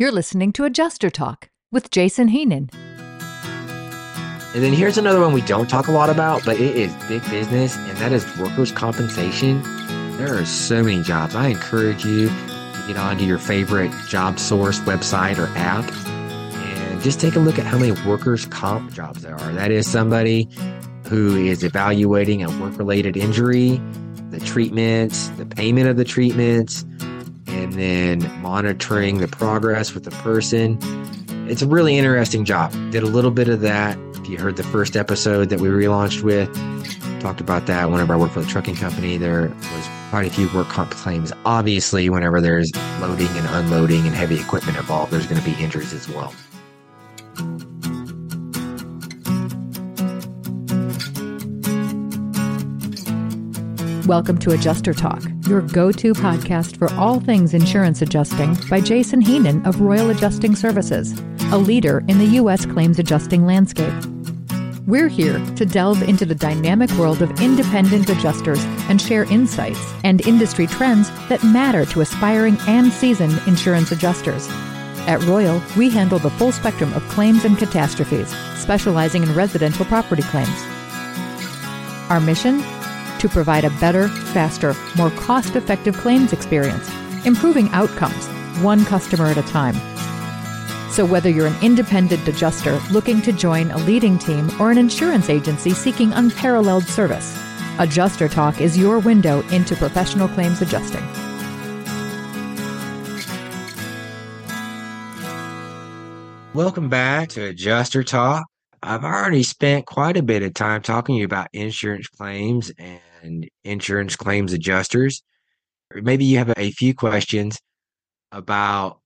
You're listening to Adjuster Talk with Jason Heenan. And then here's another one we don't talk a lot about, but it is big business, and that is workers' compensation. There are so many jobs. I encourage you to get onto your favorite job source website or app and just take a look at how many workers' comp jobs there are. That is somebody who is evaluating a work related injury, the treatments, the payment of the treatments, and then monitoring the progress with the person. It's a really interesting job. Did a little bit of that. If you heard the first episode that we relaunched with, talked about that whenever I worked for the trucking company. There was quite a few work comp claims. Obviously, whenever there's loading and unloading and heavy equipment involved, there's going to be injuries as well. Welcome to Adjuster Talk, your go to podcast for all things insurance adjusting by Jason Heenan of Royal Adjusting Services, a leader in the U.S. claims adjusting landscape. We're here to delve into the dynamic world of independent adjusters and share insights and industry trends that matter to aspiring and seasoned insurance adjusters. At Royal, we handle the full spectrum of claims and catastrophes, specializing in residential property claims. Our mission? To provide a better, faster, more cost effective claims experience, improving outcomes, one customer at a time. So, whether you're an independent adjuster looking to join a leading team or an insurance agency seeking unparalleled service, Adjuster Talk is your window into professional claims adjusting. Welcome back to Adjuster Talk. I've already spent quite a bit of time talking to you about insurance claims and insurance claims adjusters. Maybe you have a few questions about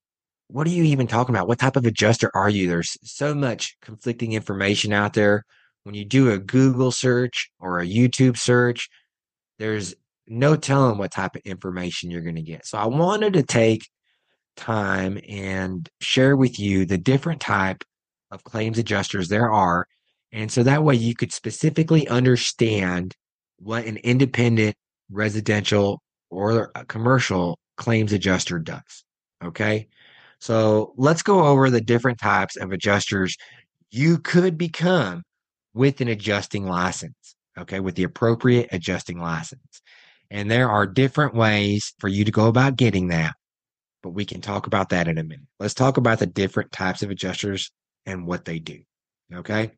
what are you even talking about? What type of adjuster are you? There's so much conflicting information out there. When you do a Google search or a YouTube search, there's no telling what type of information you're going to get. So I wanted to take time and share with you the different type of claims adjusters there are. And so that way you could specifically understand what an independent residential or commercial claims adjuster does. Okay. So let's go over the different types of adjusters you could become with an adjusting license. Okay. With the appropriate adjusting license. And there are different ways for you to go about getting that, but we can talk about that in a minute. Let's talk about the different types of adjusters and what they do. Okay.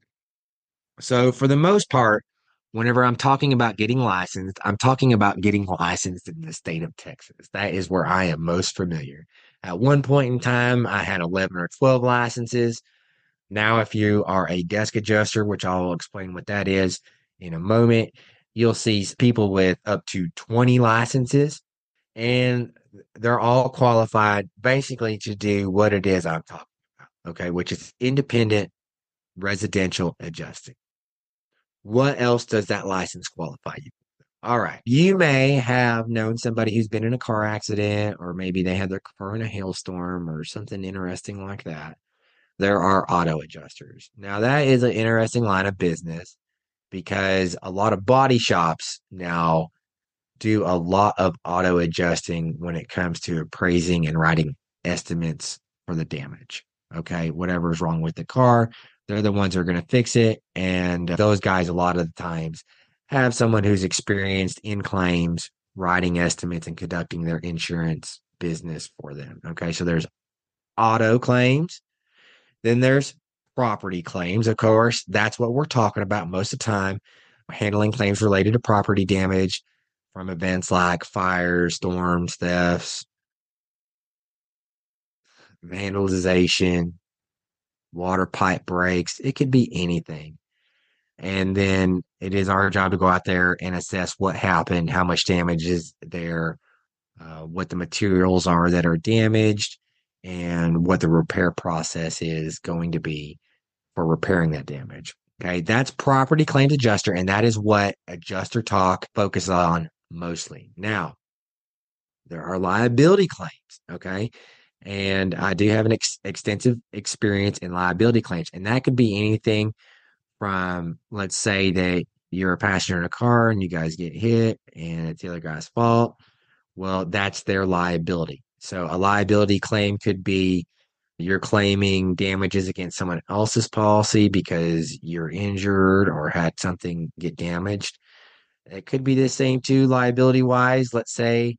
So for the most part, whenever I'm talking about getting licensed, I'm talking about getting licensed in the state of Texas. That is where I am most familiar. At one point in time, I had 11 or 12 licenses. Now, if you are a desk adjuster, which I'll explain what that is in a moment, you'll see people with up to 20 licenses, and they're all qualified basically to do what it is I'm talking okay, which is independent residential adjusting. What else does that license qualify you? All right. You may have known somebody who's been in a car accident, or maybe they had their car in a hailstorm or something interesting like that. There are auto adjusters. Now, that is an interesting line of business because a lot of body shops now do a lot of auto adjusting when it comes to appraising and writing estimates for the damage. Okay. Whatever's wrong with the car, they're the ones who are going to fix it. And uh, those guys, a lot of the times, have someone who's experienced in claims, writing estimates, and conducting their insurance business for them. Okay. So there's auto claims. Then there's property claims. Of course, that's what we're talking about most of the time, handling claims related to property damage from events like fires, storms, thefts, vandalization, water pipe breaks. It could be anything. And then it is our job to go out there and assess what happened, how much damage is there, uh, what the materials are that are damaged, and what the repair process is going to be for repairing that damage. Okay, that's property claims adjuster, and that is what adjuster talk focuses on mostly. Now, there are liability claims. Okay, and I do have an ex- extensive experience in liability claims, and that could be anything from, let's say that you're a passenger in a car and you guys get hit and it's the other guy's fault. Well, that's their liability. So a liability claim could be You're claiming damages against someone else's policy because you're injured or had something get damaged. It could be the same too, liability wise. Let's say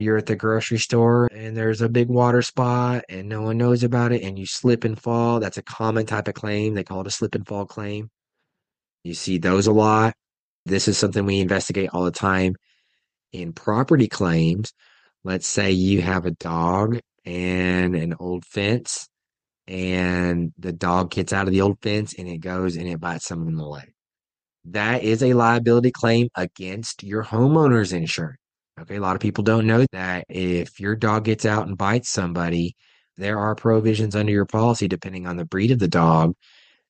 you're at the grocery store and there's a big water spot and no one knows about it and you slip and fall. That's a common type of claim. They call it a slip and fall claim. You see those a lot. This is something we investigate all the time in property claims. Let's say you have a dog and an old fence and the dog gets out of the old fence and it goes and it bites someone in the leg. That is a liability claim against your homeowner's insurance. Okay, a lot of people don't know that if your dog gets out and bites somebody, there are provisions under your policy, depending on the breed of the dog,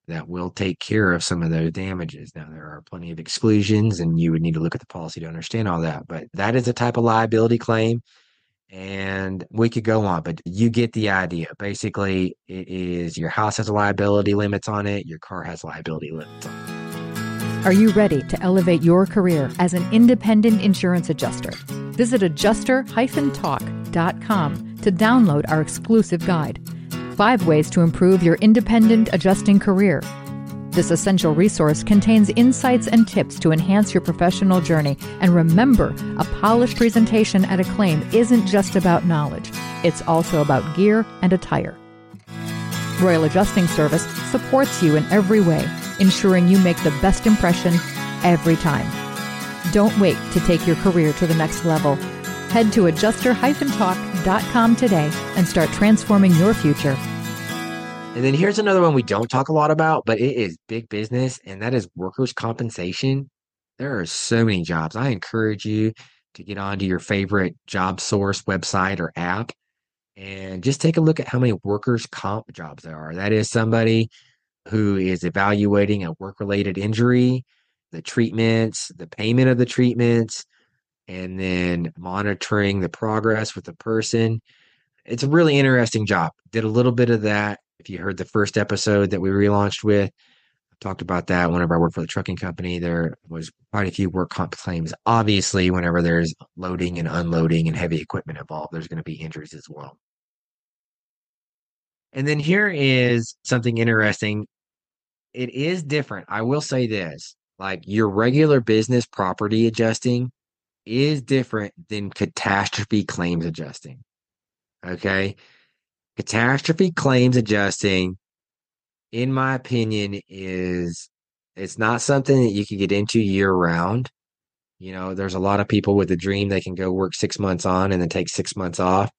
that will take care of some of those damages. Now, there are plenty of exclusions, and you would need to look at the policy to understand all that. But that is a type of liability claim and we could go on, but you get the idea. Basically, it is your house has liability limits on it, your car has liability limits on it. Are you ready to elevate your career as an independent insurance adjuster? Visit adjuster-talk.com to download our exclusive guide. Five ways to improve your independent adjusting career this essential resource contains insights and tips to enhance your professional journey. And remember, a polished presentation at a claim isn't just about knowledge, it's also about gear and attire. Royal Adjusting Service supports you in every way, ensuring you make the best impression every time. Don't wait to take your career to the next level. Head to adjuster-talk.com today and start transforming your future. And then here's another one we don't talk a lot about, but it is big business, and that is workers' compensation. There are so many jobs. I encourage you to get onto your favorite job source website or app and just take a look at how many workers' comp jobs there are. That is somebody who is evaluating a work related injury, the treatments, the payment of the treatments, and then monitoring the progress with the person. It's a really interesting job. Did a little bit of that if you heard the first episode that we relaunched with, I talked about that whenever I worked for the trucking company. There was quite a few work comp claims. Obviously, whenever there's loading and unloading and heavy equipment involved, there's going to be injuries as well. And then here is something interesting. It is different. I will say this like your regular business property adjusting is different than catastrophe claims adjusting. Okay. Catastrophe claims adjusting, in my opinion, is it's not something that you can get into year round. You know, there's a lot of people with a dream they can go work six months on and then take six months off,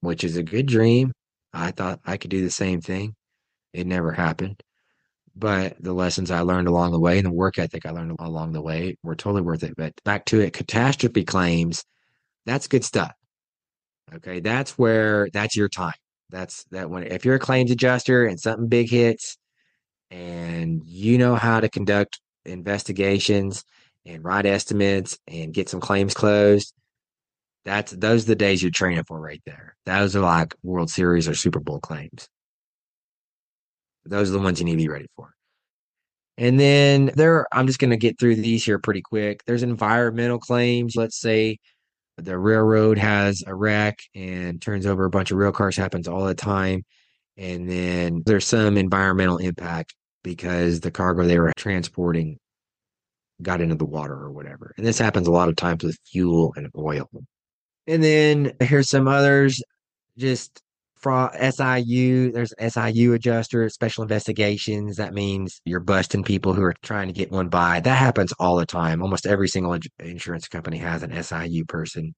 which is a good dream. I thought I could do the same thing. It never happened. But the lessons I learned along the way and the work ethic I learned along the way were totally worth it. But back to it, catastrophe claims, that's good stuff. Okay. That's where that's your time. That's that when if you're a claims adjuster and something big hits and you know how to conduct investigations and write estimates and get some claims closed, that's those are the days you're training for right there. Those are like World Series or Super Bowl claims. Those are the ones you need to be ready for. And then there, I'm just going to get through these here pretty quick. There's environmental claims. Let's say the railroad has a wreck and turns over a bunch of rail cars happens all the time and then there's some environmental impact because the cargo they were transporting got into the water or whatever and this happens a lot of times with fuel and oil and then here's some others just fraud SIU. There's SIU adjuster, special investigations. That means you're busting people who are trying to get one by. That happens all the time. Almost every single insurance company has an SIU person.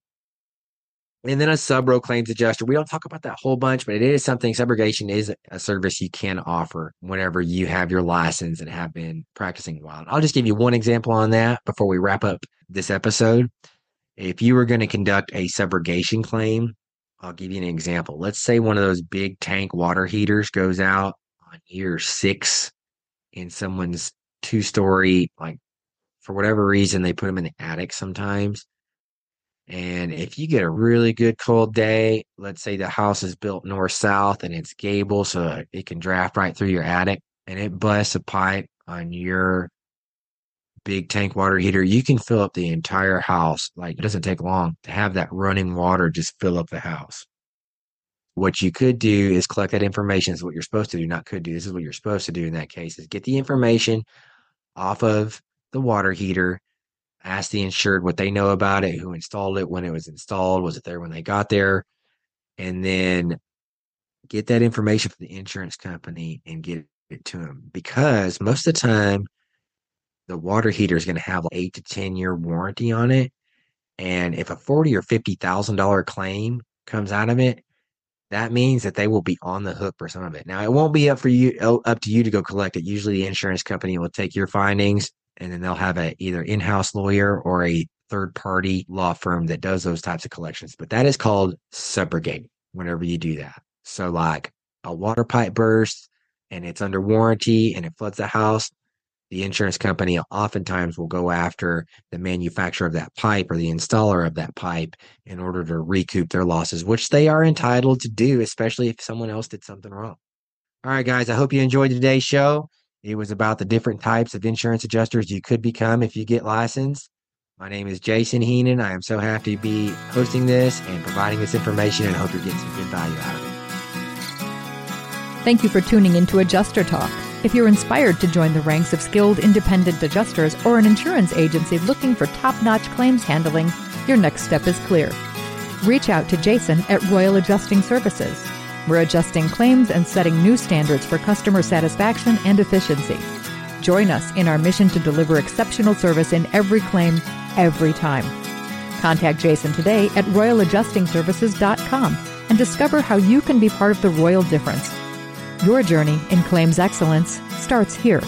And then a subro claims adjuster. We don't talk about that whole bunch, but it is something. Subrogation is a service you can offer whenever you have your license and have been practicing a while. I'll just give you one example on that before we wrap up this episode. If you were going to conduct a subrogation claim, I'll give you an example. Let's say one of those big tank water heaters goes out on year six in someone's two story, like for whatever reason, they put them in the attic sometimes. And if you get a really good cold day, let's say the house is built north south and it's gable, so it can draft right through your attic and it busts a pipe on your big tank water heater, you can fill up the entire house. Like it doesn't take long to have that running water just fill up the house. what you could do is collect that information. This is what you're supposed to do, not could do. This is what you're supposed to do in that case is get the information off of the water heater, ask the insured what they know about it, who installed it, when it was installed, was it there when they got there, and then get that information from the insurance company and get it to them. Because most of the time, the water heater is going to have an eight to 10 year warranty on it. And if a forty or fifty thousand dollar claim comes out of it, that means that they will be on the hook for some of it. Now, it won't be up for you oh, up to you to go collect it. Usually, the insurance company will take your findings and then they'll have a either in-house lawyer or a third party law firm that does those types of collections. But that is called subrogate whenever you do that. So like a water pipe burst and it's under warranty and it floods the house, the insurance company oftentimes will go after the manufacturer of that pipe or the installer of that pipe in order to recoup their losses, which they are entitled to do, especially if someone else did something wrong. All right, guys, I hope you enjoyed today's show. It was about the different types of insurance adjusters you could become if you get licensed. My name is Jason Heenan. I am so happy to be hosting this and providing this information and hope you're getting some good value out of it. Thank you for tuning into Adjuster Talk. If you're inspired to join the ranks of skilled independent adjusters or an insurance agency looking for top notch claims handling, your next step is clear. Reach out to Jason at Royal Adjusting Services. We're adjusting claims and setting new standards for customer satisfaction and efficiency. Join us in our mission to deliver exceptional service in every claim, every time. Contact Jason today at royaladjustingservices.com and discover how you can be part of the Royal difference. Your journey in claims excellence starts here.